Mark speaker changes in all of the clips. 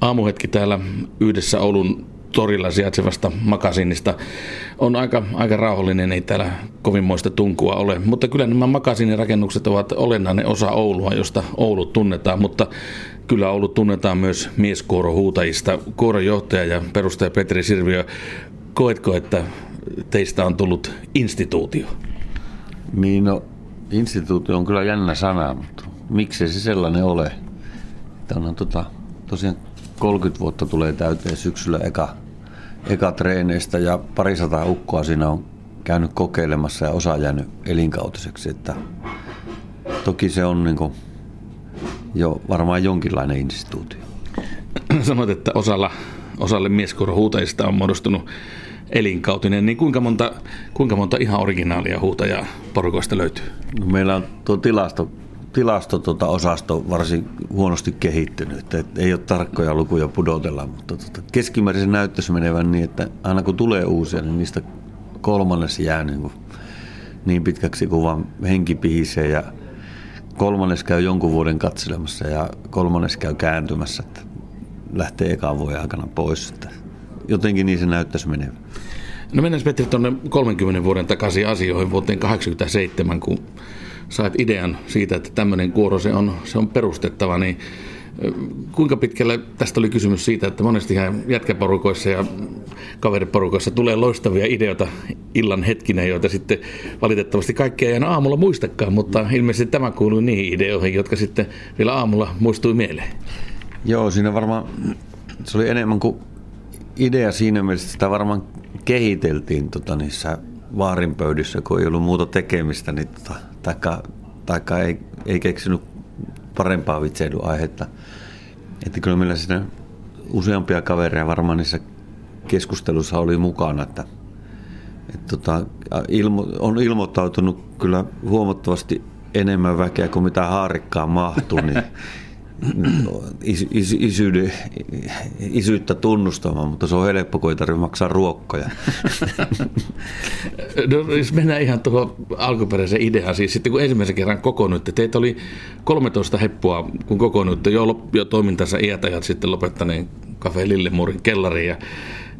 Speaker 1: aamuhetki täällä yhdessä Oulun torilla sijaitsevasta makasinista on aika, aika rauhallinen, ei täällä kovinmoista tunkua ole. Mutta kyllä nämä makasinirakennukset ovat olennainen osa Oulua, josta Oulu tunnetaan, mutta kyllä Oulu tunnetaan myös mieskuorohuutajista. Kuoron johtaja ja perustaja Petri Sirviö, koetko, että teistä on tullut instituutio?
Speaker 2: Niin, no, instituutio on kyllä jännä sana, mutta miksi se sellainen ole? Tämä on tota, tosiaan 30 vuotta tulee täyteen syksyllä eka, eka treeneistä ja parisataa ukkoa siinä on käynyt kokeilemassa ja osa jäänyt elinkautiseksi. Että toki se on niin kuin jo varmaan jonkinlainen instituutio.
Speaker 1: Sanoit, että osalla, osalle mieskuorohuutajista on muodostunut elinkautinen, niin kuinka monta, kuinka monta ihan originaalia huutajaa porukoista löytyy?
Speaker 2: No meillä on tuo tilasto tilastoosasto tota, varsin huonosti kehittynyt. Et ei ole tarkkoja lukuja pudotella, mutta tota, keskimäärin näyttäisi menevän niin, että aina kun tulee uusia, niin niistä kolmannes jää niin, kuin, niin pitkäksi kuin vaan henki pihisee ja kolmannes käy jonkun vuoden katselemassa ja kolmannes käy kääntymässä, että lähtee ekan vuoden aikana pois. Että jotenkin niin se näyttäisi menevän.
Speaker 1: No mennään Petri tuonne 30 vuoden takaisin asioihin vuoteen 1987, kun sait idean siitä, että tämmöinen kuoro se on, se on perustettava, niin kuinka pitkälle tästä oli kysymys siitä, että monesti jätkäporukoissa ja kaveriporukoissa tulee loistavia ideoita illan hetkinä, joita sitten valitettavasti kaikki ei aina aamulla muistakaan, mutta ilmeisesti tämä kuului niihin ideoihin, jotka sitten vielä aamulla muistui mieleen.
Speaker 2: Joo, siinä varmaan se oli enemmän kuin idea siinä mielessä, että sitä varmaan kehiteltiin tota, niissä vaarinpöydissä, kun ei ollut muuta tekemistä, niin tota, taikka, taikka ei, ei keksinyt parempaa vitseiluaihetta. Että kyllä meillä siinä useampia kavereja varmaan niissä keskustelussa oli mukana, että, että tota, ilmo, on ilmoittautunut kyllä huomattavasti enemmän väkeä kuin mitä haarikkaan mahtuu, niin is, is, isyyden, isyyttä tunnustamaan, mutta se on helppo, kun ei tarvitse maksaa ruokkoja.
Speaker 1: no, jos mennään ihan tuohon alkuperäiseen ideaan, siis sitten kun ensimmäisen kerran kokoonnuitte, teitä oli 13 heppua, kun kokoonnuitte jo, jo toimintansa iätäjät sitten lopettaneen Cafe Lillemurin kellariin ja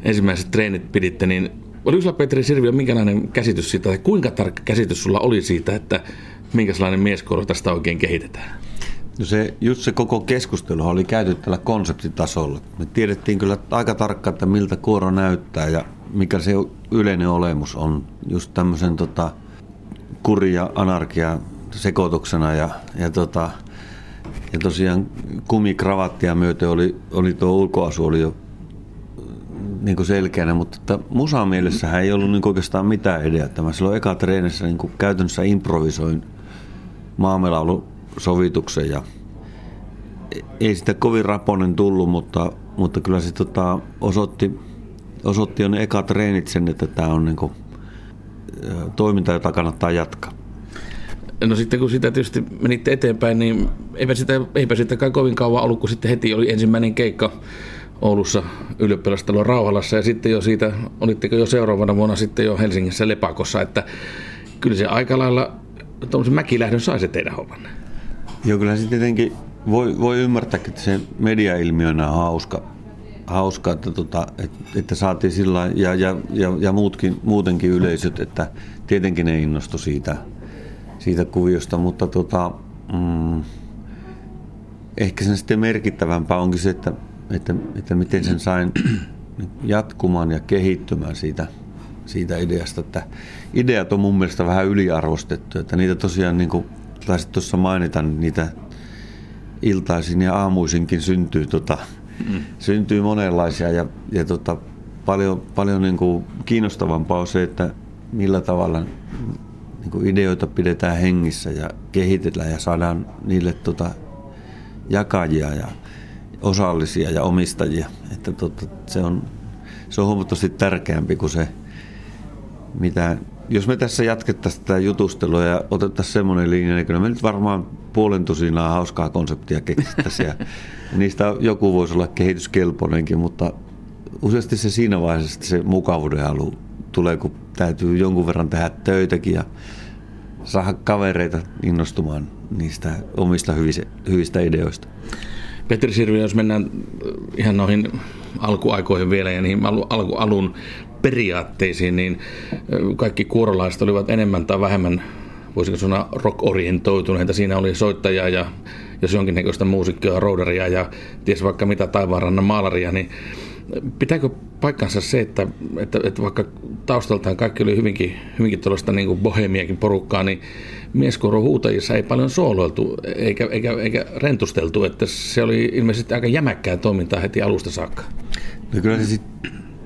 Speaker 1: ensimmäiset treenit piditte, niin oli sulla Petri Sirviö minkälainen käsitys siitä, tai kuinka tarkka käsitys sulla oli siitä, että minkälainen mieskoulu tästä oikein kehitetään?
Speaker 2: No se, just se koko keskustelu oli käyty tällä konseptitasolla. Me tiedettiin kyllä aika tarkkaan, että miltä kuoro näyttää ja mikä se yleinen olemus on just tämmöisen tota, kuri ja anarkia sekoituksena ja, ja, tota, ja tosiaan kumikravattia myöten oli, oli tuo ulkoasu oli jo niin kuin selkeänä, mutta että musa mielessähän ei ollut niin oikeastaan mitään ideaa. Mä silloin eka treenissä niin käytännössä improvisoin maamelaulu sovituksen ja ei sitä kovin raponen tullut, mutta, mutta kyllä se tota, osoitti, osoitti jo ne ekat treenit sen, että tämä on niinku, toiminta, jota kannattaa jatkaa.
Speaker 1: No sitten kun sitä tietysti menitte eteenpäin, niin eipä sitä, eipä sitä kai kovin kauan ollut, kun sitten heti oli ensimmäinen keikka Oulussa ylioppilastalon Rauhalassa ja sitten jo siitä, olitteko jo seuraavana vuonna sitten jo Helsingissä Lepakossa, että kyllä se aika lailla tuommoisen mäkilähdön sai se teidän hommanne.
Speaker 2: Joo, kyllä se tietenkin voi, voi ymmärtää, että se mediailmiönä on hauska, hauska että, tota, että, että saatiin sillä ja, ja, ja, ja muutkin, muutenkin yleisöt, että tietenkin ne innostu siitä, siitä kuviosta, mutta tota, mm, ehkä sen sitten merkittävämpää onkin se, että, että, että miten sen sain jatkumaan ja kehittymään siitä, siitä ideasta, että ideat on mun mielestä vähän yliarvostettu, että niitä tosiaan niin kuin taisit tuossa mainita, niitä iltaisin ja aamuisinkin syntyy, tota, mm. syntyy monenlaisia ja, ja tota, paljon, paljon niin kuin kiinnostavampaa on se, että millä tavalla niin kuin ideoita pidetään hengissä ja kehitetään ja saadaan niille tota, jakajia ja osallisia ja omistajia. Että tota, se, on, se on huomattavasti tärkeämpi kuin se, mitä jos me tässä jatkettaisiin tätä jutustelua ja otettaisiin semmoinen linja, niin kyllä me nyt varmaan puolen tusinaa hauskaa konseptia keksittäisiin. Ja niistä joku voisi olla kehityskelpoinenkin, mutta useasti se siinä vaiheessa se mukavuuden halu tulee, kun täytyy jonkun verran tehdä töitäkin ja saada kavereita innostumaan niistä omista hyvistä, hyvistä ideoista.
Speaker 1: Petri Sirvi, jos mennään ihan noihin alkuaikoihin vielä ja niihin alun periaatteisiin, niin kaikki kuorolaiset olivat enemmän tai vähemmän, voisiko sanoa rock-orientoituneita. Siinä oli soittajaa ja jos jonkinnäköistä muusikkoa, roudaria ja ties vaikka mitä taivaanrannan maalaria, niin pitääkö paikkansa se, että, että, että vaikka taustaltaan kaikki oli hyvinkin, hyvinkin tuollaista niin bohemiakin porukkaa, niin mieskoro huutajissa ei paljon sooloiltu eikä, eikä, eikä rentusteltu, että se oli ilmeisesti aika jämäkkää toimintaa heti alusta saakka.
Speaker 2: No kyllä se sit,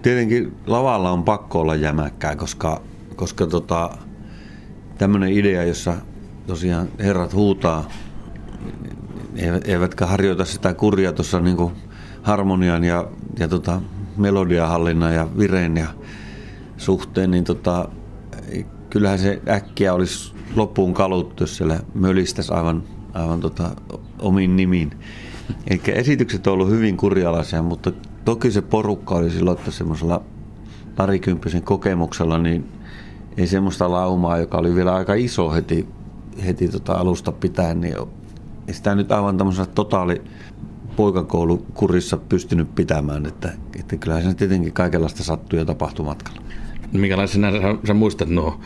Speaker 2: tietenkin lavalla on pakko olla jämäkkää, koska, koska tota, tämmöinen idea, jossa tosiaan herrat huutaa, eivätkä harjoita sitä kurjaa tuossa niin harmonian ja, ja tota, melodiahallinnan ja vireen ja suhteen, niin tota, kyllähän se äkkiä olisi loppuun kaluttu, jos siellä mölistäisi aivan, aivan tota, omin nimiin. Eli esitykset on ollut hyvin kurjalaisia, mutta toki se porukka oli silloin, että semmoisella parikymppisen kokemuksella, niin ei semmoista laumaa, joka oli vielä aika iso heti, heti tota alusta pitäen, niin ei sitä nyt aivan tämmöisellä totaali poikakoulukurissa pystynyt pitämään, että, että kyllähän se tietenkin kaikenlaista sattuu ja tapahtuu matkalla.
Speaker 1: Minkälaisena sä, sä muistat nuo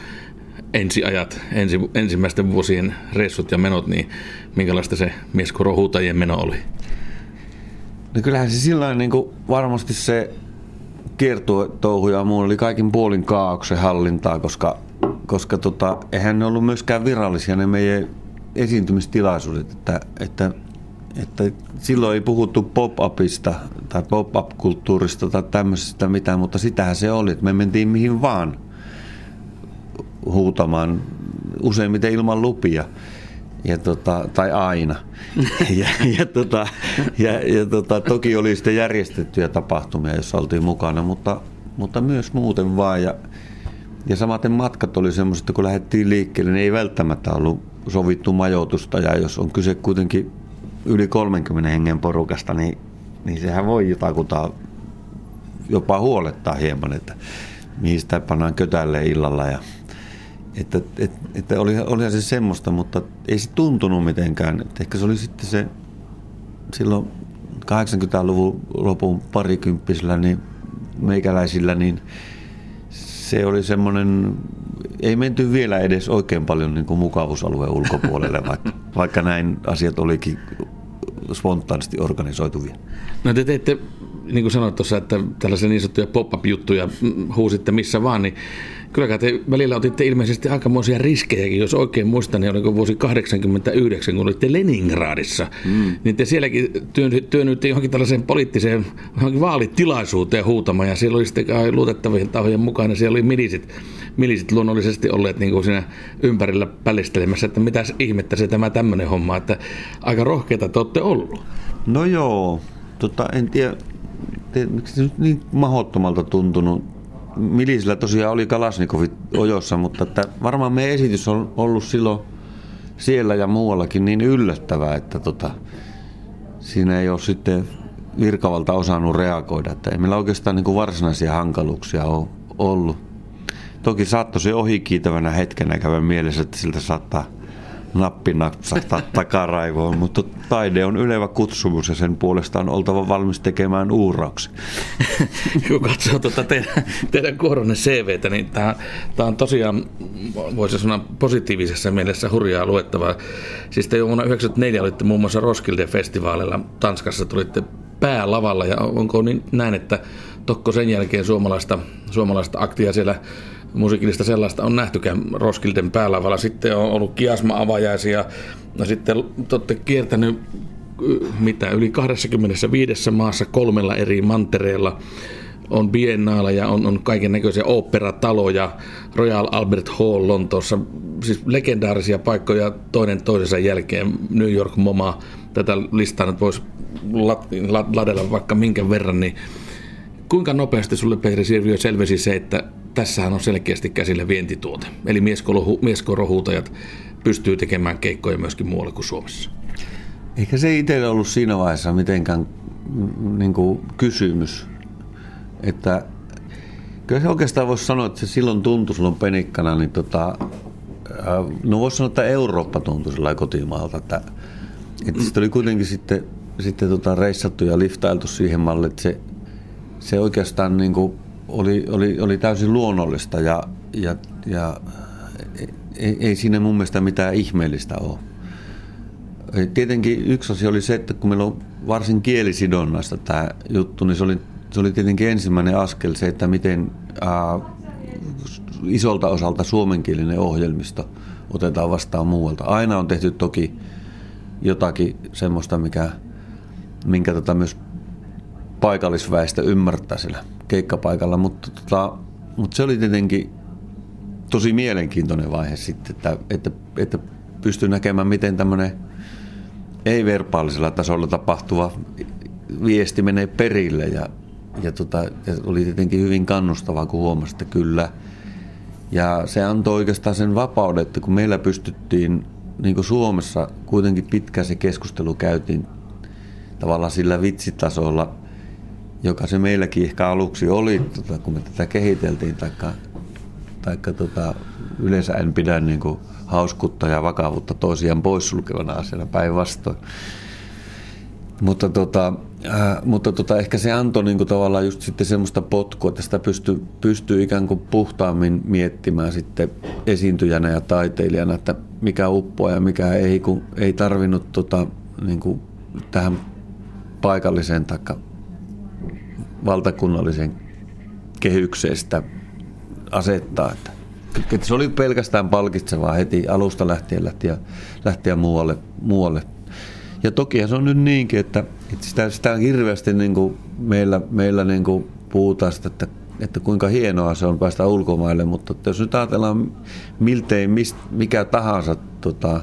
Speaker 1: ensiajat, ensi, ensimmäisten vuosien reissut ja menot, niin minkälaista se mieskorohuutajien meno oli?
Speaker 2: No kyllähän se sillä niin kuin varmasti se kiertuetouhu ja muu oli kaikin puolin kaauksen hallintaa, koska, koska tota, eihän ne ollut myöskään virallisia ne meidän esiintymistilaisuudet, että, että, että silloin ei puhuttu pop-upista tai pop-up-kulttuurista tai tämmöisestä mitään, mutta sitähän se oli, että me mentiin mihin vaan huutamaan useimmiten ilman lupia. Ja tota, tai aina. ja, ja, tota, ja, ja tota, toki oli sitten järjestettyjä tapahtumia, joissa oltiin mukana, mutta, mutta myös muuten vaan. Ja, ja samaten matkat oli semmoiset, että kun lähdettiin liikkeelle, niin ei välttämättä ollut sovittu majoitusta. Ja jos on kyse kuitenkin yli 30 hengen porukasta, niin, niin sehän voi jotakuta jopa huolettaa hieman, että mihin sitä pannaan kötälle illalla ja että, et, että oli, olihan se semmoista, mutta ei se tuntunut mitenkään. Että ehkä se oli sitten se silloin 80-luvun lopun parikymppisellä niin meikäläisillä, niin se oli semmoinen, ei menty vielä edes oikein paljon niin kuin mukavuusalueen ulkopuolelle, vaikka, vaikka näin asiat olikin spontaanisti organisoituvia.
Speaker 1: No te teitte, niin kuin sanoit tuossa, että tällaisia niin sanottuja pop-up-juttuja huusitte missä vaan, niin Kyllä te välillä otitte ilmeisesti aikamoisia riskejäkin, jos oikein muistan, niin oliko vuosi 89, kun olitte Leningradissa, mm. niin te sielläkin työnnytte johonkin tällaiseen poliittiseen johonkin vaalitilaisuuteen huutamaan, ja siellä oli sitten luotettavien tahojen mukana, siellä oli milisit, milisit luonnollisesti olleet niin kuin siinä ympärillä pälistelemässä, että mitäs ihmettä se tämä tämmöinen homma, että aika rohkeita te olette ollut.
Speaker 2: No joo, tota, en tiedä, miksi se nyt niin mahdottomalta tuntunut Milisillä tosiaan oli Kalasnikovit ojossa, mutta että varmaan meidän esitys on ollut silloin siellä ja muuallakin niin yllättävää, että tota, siinä ei ole sitten virkavalta osannut reagoida. Että ei meillä oikeastaan niin kuin varsinaisia hankaluuksia ole ollut. Toki saattoi se ohikiitävänä hetkenä käydä mielessä, että siltä saattaa nappi takaraivoon, mutta taide on ylevä kutsumus ja sen puolesta on oltava valmis tekemään uurauksia.
Speaker 1: Kun katsoo tuota teidän, teidän kuoronne CVtä, niin tämä, tämä on tosiaan, voisi sanoa positiivisessa mielessä hurjaa luettavaa. Siis te vuonna 1994 olitte muun muassa Roskilde-festivaalilla Tanskassa, tulitte päälavalla ja onko niin näin, että Tokko sen jälkeen suomalaista, suomalaista aktia siellä musiikillista sellaista on nähtykään Roskilden päälavalla. Sitten on ollut kiasma-avajaisia. Ja sitten olette kiertänyt mitä, yli 25 maassa kolmella eri mantereella. On biennaaleja, on, on kaiken näköisiä oopperataloja, Royal Albert Hall Lontoossa, siis legendaarisia paikkoja toinen toisensa jälkeen, New York MoMA, tätä listaa nyt voisi ladella vaikka minkä verran, niin kuinka nopeasti sulle Petri Sirviö selvisi se, että tässähän on selkeästi käsillä vientituote. Eli mieskorohuutajat pystyy tekemään keikkoja myöskin muualle kuin Suomessa.
Speaker 2: Eikä se itselle ollut siinä vaiheessa mitenkään mm, niin kuin kysymys. Että kyllä se oikeastaan voisi sanoa, että se silloin tuntui silloin penikkana, niin tota, no voisi sanoa, että Eurooppa tuntui sillä kotimaalta. Että, että sitten oli kuitenkin sitten sitten tota reissattu ja liftailtu siihen malliin, että se, se oikeastaan niin kuin oli, oli, oli täysin luonnollista ja, ja, ja ei, ei siinä mun mielestä mitään ihmeellistä ole. Tietenkin yksi asia oli se, että kun meillä on varsin kielisidonnasta tämä juttu, niin se oli, se oli tietenkin ensimmäinen askel se, että miten ää, isolta osalta suomenkielinen ohjelmisto otetaan vastaan muualta. Aina on tehty toki jotakin semmoista, mikä, minkä tota myös paikallisväestö ymmärtää sillä keikkapaikalla, mutta, tota, mutta se oli tietenkin tosi mielenkiintoinen vaihe sitten, että, että, että pystyi näkemään, miten tämmöinen ei-verbaalisella tasolla tapahtuva viesti menee perille ja, ja, tota, ja oli tietenkin hyvin kannustavaa, kun huomasi, että kyllä. Ja se antoi oikeastaan sen vapauden, että kun meillä pystyttiin, niin kuin Suomessa kuitenkin pitkään se keskustelu käytiin tavallaan sillä vitsitasolla, joka se meilläkin ehkä aluksi oli, tota, kun me tätä kehiteltiin, taikka, taikka tota, yleensä en pidä niin kuin hauskutta ja vakavuutta toisiaan poissulkevana asiana päinvastoin. Mutta, tota, äh, mutta tota, ehkä se antoi niin kuin tavallaan just sitten semmoista potkua, että sitä pystyy, pystyy ikään kuin puhtaammin miettimään sitten esiintyjänä ja taiteilijana, että mikä uppoaa ja mikä ei, kun ei tarvinnut tota, niin kuin tähän paikalliseen tai valtakunnalliseen kehykseen sitä asettaa. Että että se oli pelkästään palkitsevaa heti alusta lähtien lähteä, lähteä muualle, muualle. Ja toki se on nyt niinkin, että, että sitä, sitä hirveästi niin kuin meillä, meillä niin kuin puhutaan sitä, että, että kuinka hienoa se on päästä ulkomaille, mutta jos nyt ajatellaan miltei mist, mikä tahansa tota,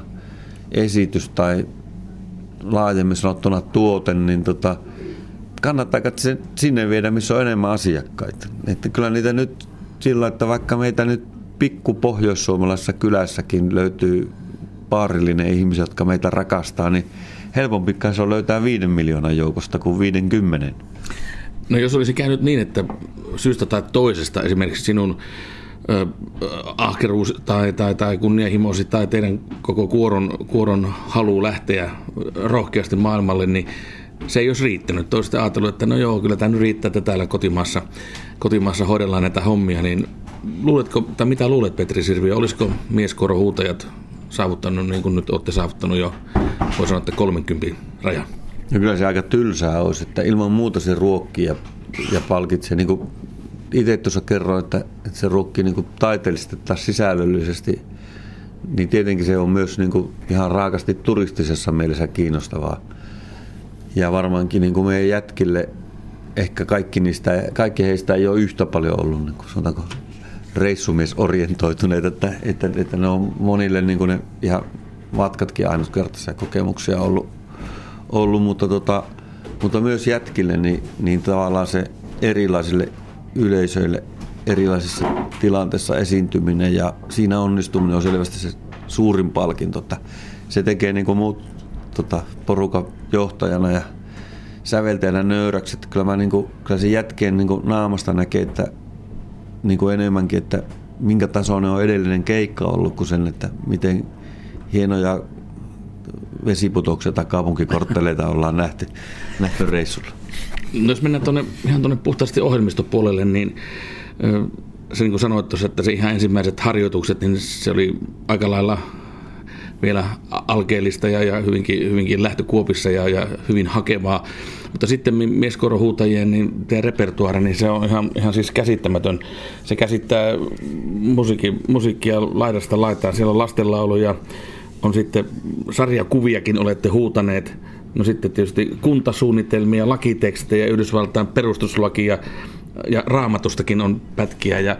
Speaker 2: esitys tai laajemmin sanottuna tuote, niin tota, kannattaa se sinne viedä, missä on enemmän asiakkaita. Että kyllä niitä nyt sillä, että vaikka meitä nyt pikku pohjoissuomalaisessa kylässäkin löytyy paarillinen ihmisiä, jotka meitä rakastaa, niin helpompi se on löytää viiden miljoonan joukosta kuin viiden kymmenen.
Speaker 1: No jos olisi käynyt niin, että syystä tai toisesta esimerkiksi sinun ahkeruus tai, tai, tai kunnianhimoisi tai teidän koko kuoron, kuoron halu lähteä rohkeasti maailmalle, niin se ei olisi riittänyt. Toista ajatellut, että no joo, kyllä tämä nyt riittää, että täällä kotimaassa, kotimaassa hoidellaan näitä hommia, niin luuletko, tai mitä luulet Petri Sirvi, olisiko mieskorohuutajat saavuttanut, niin kuin nyt olette saavuttanut jo, voi sanoa, että 30 raja?
Speaker 2: No kyllä se aika tylsää olisi, että ilman muuta se ruokkii ja, ja palkitsee. Niin kuin itse tuossa kerroin, että, että se ruokkii niin kuin taiteellisesti tai sisällöllisesti, niin tietenkin se on myös niin kuin ihan raakasti turistisessa mielessä kiinnostavaa. Ja varmaankin niin kuin meidän jätkille ehkä kaikki, niistä, kaikki heistä ei ole yhtä paljon ollut, niin kuin sanotaanko reissumiesorientoituneita, että, että, että ne on monille niin kuin ne ihan matkatkin ainutkertaisia kokemuksia ollut, ollut mutta, tota, mutta myös jätkille niin, niin tavallaan se erilaisille yleisöille erilaisissa tilanteissa esiintyminen ja siinä onnistuminen on selvästi se suurin palkinto. Että se tekee niin kuin muut tota, porukan johtajana ja säveltäjänä nöyräksi. Että kyllä, mä, niin kuin, kyllä se jätkien niin kuin naamasta näkee, että niin kuin enemmänkin, että minkä tasoinen on edellinen keikka ollut kuin sen, että miten hienoja vesiputoksia tai kaupunkikortteleita ollaan nähty, nähty reissulla.
Speaker 1: No jos mennään tuonne, ihan tuonne puhtaasti ohjelmistopuolelle, niin se niin kuin sanoit tuossa, että se ihan ensimmäiset harjoitukset, niin se oli aika lailla vielä alkeellista ja, ja hyvinkin, hyvinkin lähtökuopissa ja, ja hyvin hakevaa. Mutta sitten mieskorohuutajien niin repertuaari, niin se on ihan, ihan siis käsittämätön. Se käsittää musiikki, musiikkia laidasta laitaan. Siellä on lastenlauluja, on sitten sarjakuviakin olette huutaneet. No sitten tietysti kuntasuunnitelmia, lakitekstejä, Yhdysvaltain perustuslakia ja raamatustakin on pätkiä ja,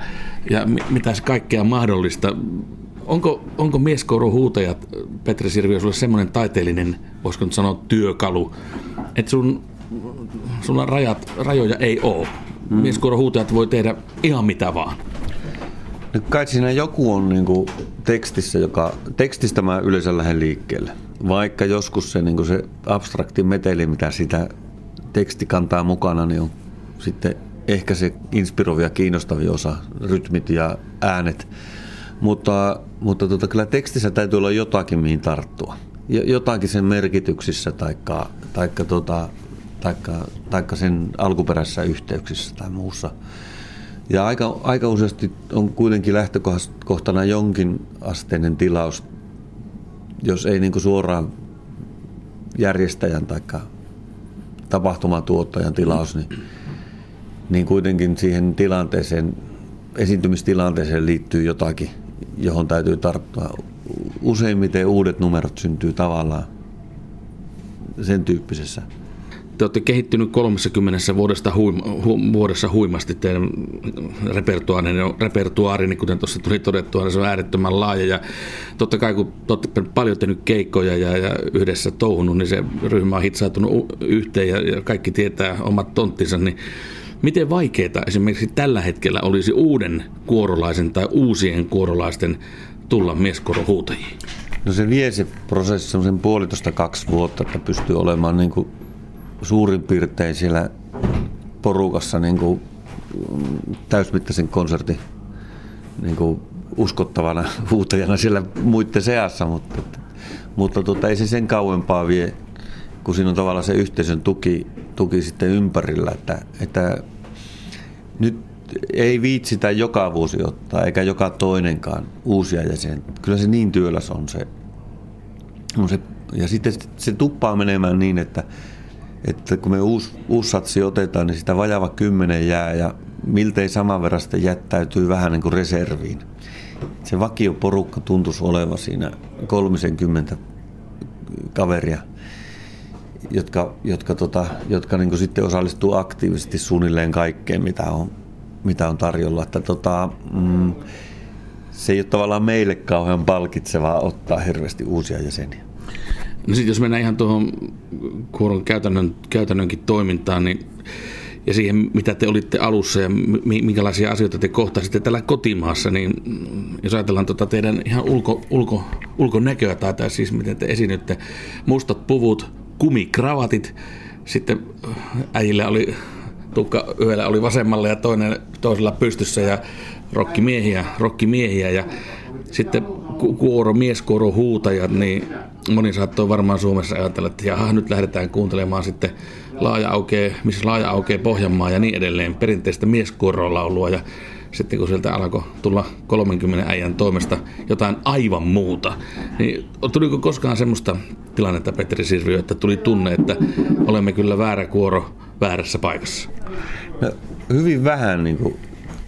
Speaker 1: ja mitä kaikkea mahdollista. Onko, onko mieskoruhuutajat, Petri Sirviö, sulle semmoinen taiteellinen, voisiko nyt sanoa, työkalu, että sun sulla rajat, rajoja ei ole. Mm. Mieskuorohuutajat voi tehdä ihan mitä vaan.
Speaker 2: No kai siinä joku on niin kuin tekstissä, joka, tekstistä mä yleensä lähden liikkeelle. Vaikka joskus se, niin kuin se abstrakti meteli, mitä sitä teksti kantaa mukana, niin on sitten ehkä se inspiroiva ja kiinnostavia osa, rytmit ja äänet. Mutta, mutta tota, kyllä tekstissä täytyy olla jotakin, mihin tarttua. Jotakin sen merkityksissä tai taikka, tota, taikka, taikka sen alkuperäisissä yhteyksissä tai muussa. Ja aika, aika useasti on kuitenkin lähtökohtana jonkin asteinen tilaus, jos ei niin suoraan järjestäjän tai tapahtumatuottajan tilaus, niin, niin kuitenkin siihen tilanteeseen, esiintymistilanteeseen liittyy jotakin, johon täytyy tarttua. Useimmiten uudet numerot syntyy tavallaan sen tyyppisessä
Speaker 1: te olette kehittynyt 30 vuodesta huima, hu, vuodessa huimasti teidän repertuaari, niin kuten tuossa tuli todettua, niin se on äärettömän laaja ja totta kai kun olette paljon tehnyt keikkoja ja, ja yhdessä touhunut, niin se ryhmä on hitsautunut yhteen ja, ja kaikki tietää omat tonttinsa, niin miten vaikeaa esimerkiksi tällä hetkellä olisi uuden kuorolaisen tai uusien kuorolaisten tulla mieskorohuutajiin?
Speaker 2: No se vie se prosessi sen puolitoista kaksi vuotta, että pystyy olemaan niin kuin suurin piirtein siellä porukassa niin kuin täysmittaisen konsertin niin kuin uskottavana huutajana siellä muiden seassa, mutta, mutta tuota, ei se sen kauempaa vie, kun siinä on tavallaan se yhteisön tuki, tuki sitten ympärillä, että, että nyt ei viitsitä joka vuosi ottaa, eikä joka toinenkaan uusia jäseniä. Kyllä se niin työläs on se. On se ja sitten se tuppaa menemään niin, että että kun me uusi, uusi satsi otetaan, niin sitä vajava kymmenen jää ja miltei saman verran sitten jättäytyy vähän niin kuin reserviin. Se vakioporukka tuntuisi oleva siinä 30 kaveria, jotka, jotka, tota, jotka niin sitten osallistuu aktiivisesti suunnilleen kaikkeen, mitä on, mitä on tarjolla. Että tota, mm, se ei ole tavallaan meille kauhean palkitsevaa ottaa hirveästi uusia jäseniä.
Speaker 1: No sitten jos mennään ihan tuohon kuoron käytännön, käytännönkin toimintaan, niin ja siihen, mitä te olitte alussa ja minkälaisia asioita te kohtasitte täällä kotimaassa, niin jos ajatellaan tuota teidän ihan ulko, ulko, ulkonäköä tai, tai siis miten te esiinnytte, mustat puvut, kumikravatit, sitten äijillä oli tukka yhdellä oli vasemmalla ja toinen toisella pystyssä ja rokkimiehiä, rokkimiehiä ja sitten kuoro, mieskuoro huutajat, niin moni saattoi varmaan Suomessa ajatella, että jaha, nyt lähdetään kuuntelemaan sitten laaja aukee, missä laaja aukee Pohjanmaa ja niin edelleen, perinteistä mieskuorolaulua ja sitten kun sieltä alkoi tulla 30 äijän toimesta jotain aivan muuta, niin tuliko koskaan semmoista tilannetta, Petri Sirviö, että tuli tunne, että olemme kyllä väärä kuoro väärässä paikassa?
Speaker 2: No, hyvin vähän, niin kuin,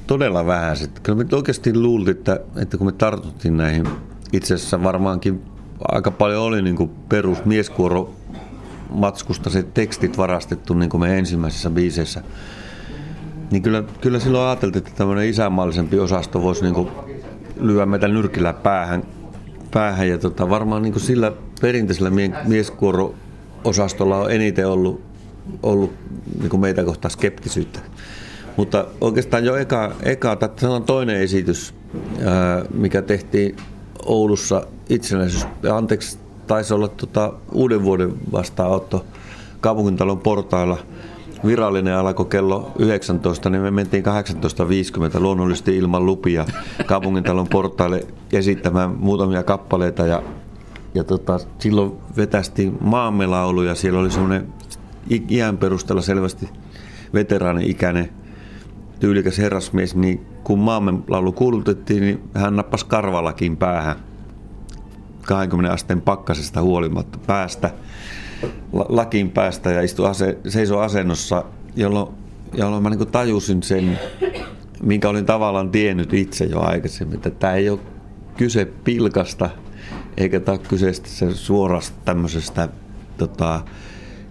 Speaker 2: todella vähän. Sitten. Kyllä me oikeasti luultiin, että, että kun me tartuttiin näihin, itse asiassa varmaankin aika paljon oli niin kuin perus mieskuoro matskusta se tekstit varastettu niin kuin me ensimmäisessä biiseissä. Niin kyllä, kyllä silloin ajateltiin, että tämmöinen isänmaallisempi osasto voisi niin lyödä meitä nyrkillä päähän. päähän ja tota, varmaan niin sillä perinteisellä mieskuoro-osastolla on eniten ollut, ollut niin meitä kohtaan skeptisyyttä. Mutta oikeastaan jo eka, eka tämä on toinen esitys, mikä tehtiin Oulussa itsenäisyys, anteeksi, taisi olla tota uuden vuoden vastaanotto kaupungintalon portailla. Virallinen alkoi kello 19, niin me mentiin 18.50 luonnollisesti ilman lupia kaupungintalon portaille esittämään muutamia kappaleita ja, ja tota, silloin vetästi maamme laulu ja siellä oli semmoinen iän perusteella selvästi veteraani-ikäinen tyylikäs herrasmies, niin kun maamme laulu kuulutettiin, niin hän nappasi karvalakin päähän 20 asteen pakkasesta huolimatta päästä, lakin päästä ja istui ase, seisoi asennossa, jolloin, jolloin mä niin tajusin sen, minkä olin tavallaan tiennyt itse jo aikaisemmin, että tämä ei ole kyse pilkasta, eikä tämä ole kyse suorasta tämmöisestä tota,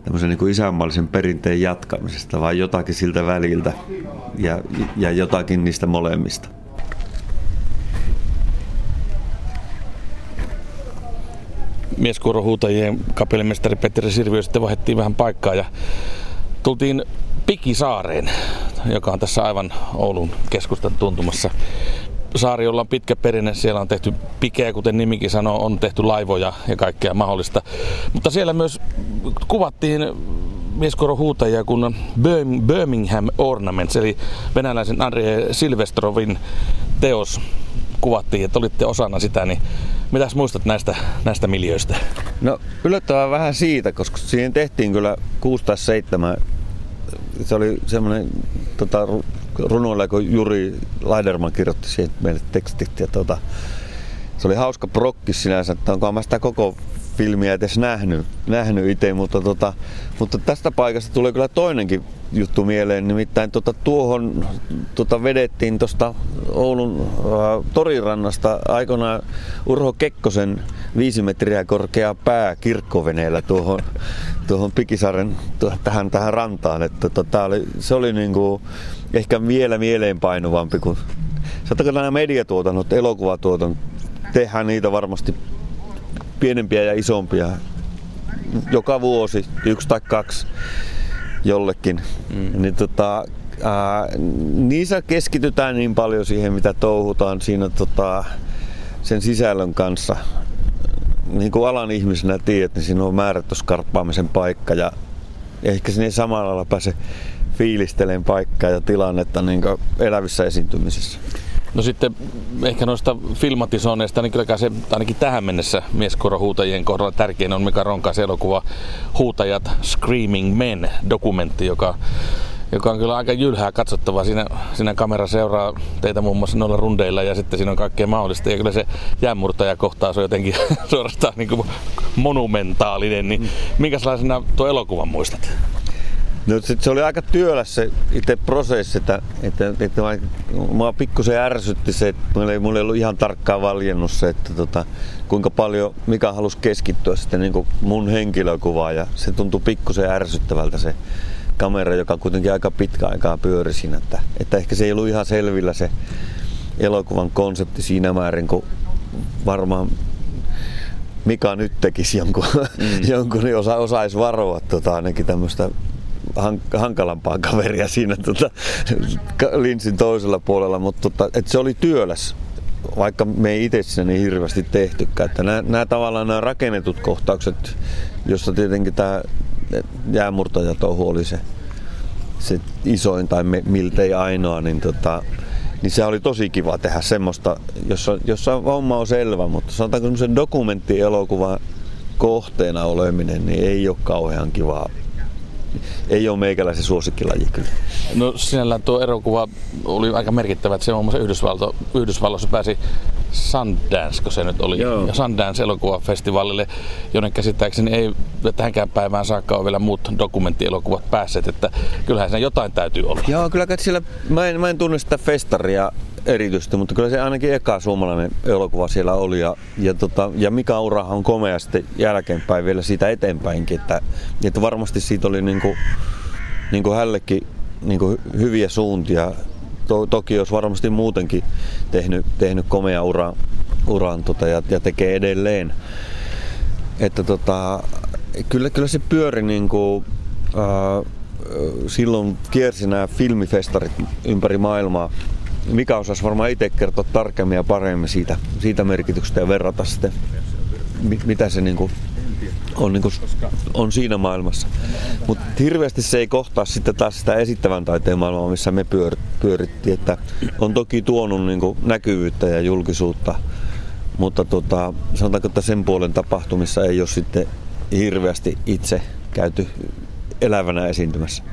Speaker 2: tämmöisen niin kuin isänmaallisen perinteen jatkamisesta, vaan jotakin siltä väliltä ja, ja jotakin niistä molemmista.
Speaker 1: Mieskuorohuutajien kapellimestari Petteri Sirviö sitten vaihdettiin vähän paikkaa ja tultiin Pikisaareen, joka on tässä aivan Oulun keskustan tuntumassa saari, jolla on pitkä perinne. Siellä on tehty pikeä, kuten nimikin sanoo, on tehty laivoja ja kaikkea mahdollista. Mutta siellä myös kuvattiin mieskorohuutajia kun Birmingham Ornaments, eli venäläisen Andrei Silvestrovin teos kuvattiin, että olitte osana sitä, niin Mitäs muistat näistä, näistä miljöistä?
Speaker 2: No yllättävän vähän siitä, koska siihen tehtiin kyllä 6 tai 7. Se oli semmoinen tota, runoilla, kun Juri Leiderman kirjoitti siihen meille tekstit. Ja, tota, se oli hauska prokki sinänsä, että onko mä sitä koko filmiä edes nähnyt, nähnyt itse, mutta, tota, mutta tästä paikasta tulee kyllä toinenkin juttu mieleen, nimittäin tota, tuohon tota, vedettiin tuosta Oulun äh, torirannasta aikoinaan Urho Kekkosen viisi metriä korkea pää kirkkoveneellä tuohon, tuohon Pikisaaren tähän, tähän rantaan. Että, tota, oli, se oli niinku, ehkä vielä mieleenpainuvampi kuin Sanotaanko nämä mediatuotannot, elokuvatuotanto, tehdään niitä varmasti pienempiä ja isompia. Joka vuosi, yksi tai kaksi jollekin. Mm. Niin tota, ää, niissä keskitytään niin paljon siihen, mitä touhutaan siinä tota, sen sisällön kanssa. Niin kuin alan ihmisenä tiedät, niin siinä on määrätty skarppaamisen paikka ja ehkä sinne samalla lailla pääse fiilisteleen paikkaa ja tilannetta niin elävissä esiintymisissä.
Speaker 1: No sitten ehkä noista filmatisoinneista, niin kyllä se ainakin tähän mennessä mieskorohuutajien kohdalla tärkein on Mika Ronkaisen elokuva Huutajat Screaming Men dokumentti, joka joka on kyllä aika jylhää katsottavaa. Siinä, siinä kamera seuraa teitä muun muassa noilla rundeilla ja sitten siinä on kaikkea mahdollista. Ja kyllä se jäänmurtajakohtaus on jotenkin suorastaan niin kuin monumentaalinen. Niin minkälaisena tuo elokuvan muistat?
Speaker 2: No sit se oli aika työläs se itse prosessi, että, että, että mä, mä pikkusen ärsytti se, että mulla ei, mulla ei ollut ihan tarkkaan valjennut se, että tota, kuinka paljon mikä halusi keskittyä sitten niin mun henkilökuvaan ja se tuntui pikkusen ärsyttävältä se kamera, joka kuitenkin aika pitkä aikaa pyöri siinä, että, että ehkä se ei ollut ihan selvillä se elokuvan konsepti siinä määrin, kun varmaan Mika nyt tekisi jonkun, mm. jonkun niin osa, osaisi varoa tota, ainakin tämmöistä hankalampaa kaveria siinä tota, linssin toisella puolella, mutta tota, et se oli työläs vaikka me ei itse siinä niin hirveästi tehtykään. Että nämä, nämä tavallaan nämä rakennetut kohtaukset, jossa tietenkin tämä jäämurtajatouhu oli se, se isoin tai me, miltei ainoa, niin, tota, niin se oli tosi kiva tehdä semmoista, jossa, jossa homma on selvä, mutta sanotaanko semmoisen dokumenttielokuvan kohteena oleminen, niin ei ole kauhean kivaa ei ole meikäläisen suosikkilaji kyllä.
Speaker 1: No sinällään tuo erokuva oli aika merkittävä, että se muun muassa Yhdysvalto, Yhdysvalloissa pääsi Sundance, kun se nyt oli, Joo. ja Sundance elokuvafestivaalille, jonne käsittääkseni ei tähänkään päivään saakka ole vielä muut dokumenttielokuvat päässeet, että kyllähän siinä jotain täytyy olla.
Speaker 2: Joo, kyllä sillä, mä en, mä en tunne sitä festaria erityisesti, mutta kyllä se ainakin eka suomalainen elokuva siellä oli. Ja, ja, tota, ja Mika Urahan on komea sitten jälkeenpäin vielä siitä eteenpäinkin, että, että varmasti siitä oli niinku, niinku hällekin niinku hyviä suuntia. To, toki olisi varmasti muutenkin tehnyt, tehnyt komea ura, uran tota, ja, ja tekee edelleen. Että tota, kyllä, kyllä se pyöri niinku, äh, silloin kiersi nämä filmifestarit ympäri maailmaa mikä osasi varmaan itse kertoa tarkemmin ja paremmin siitä, siitä merkityksestä ja verrata sitten, mitä se niinku on, niinku, on siinä maailmassa. Mutta hirveästi se ei kohtaa sitten taas sitä esittävän taiteen maailmaa, missä me pyör, pyörittiin. Että on toki tuonut niinku näkyvyyttä ja julkisuutta, mutta tota, sanotaanko, että sen puolen tapahtumissa ei ole sitten hirveästi itse käyty elävänä esiintymässä.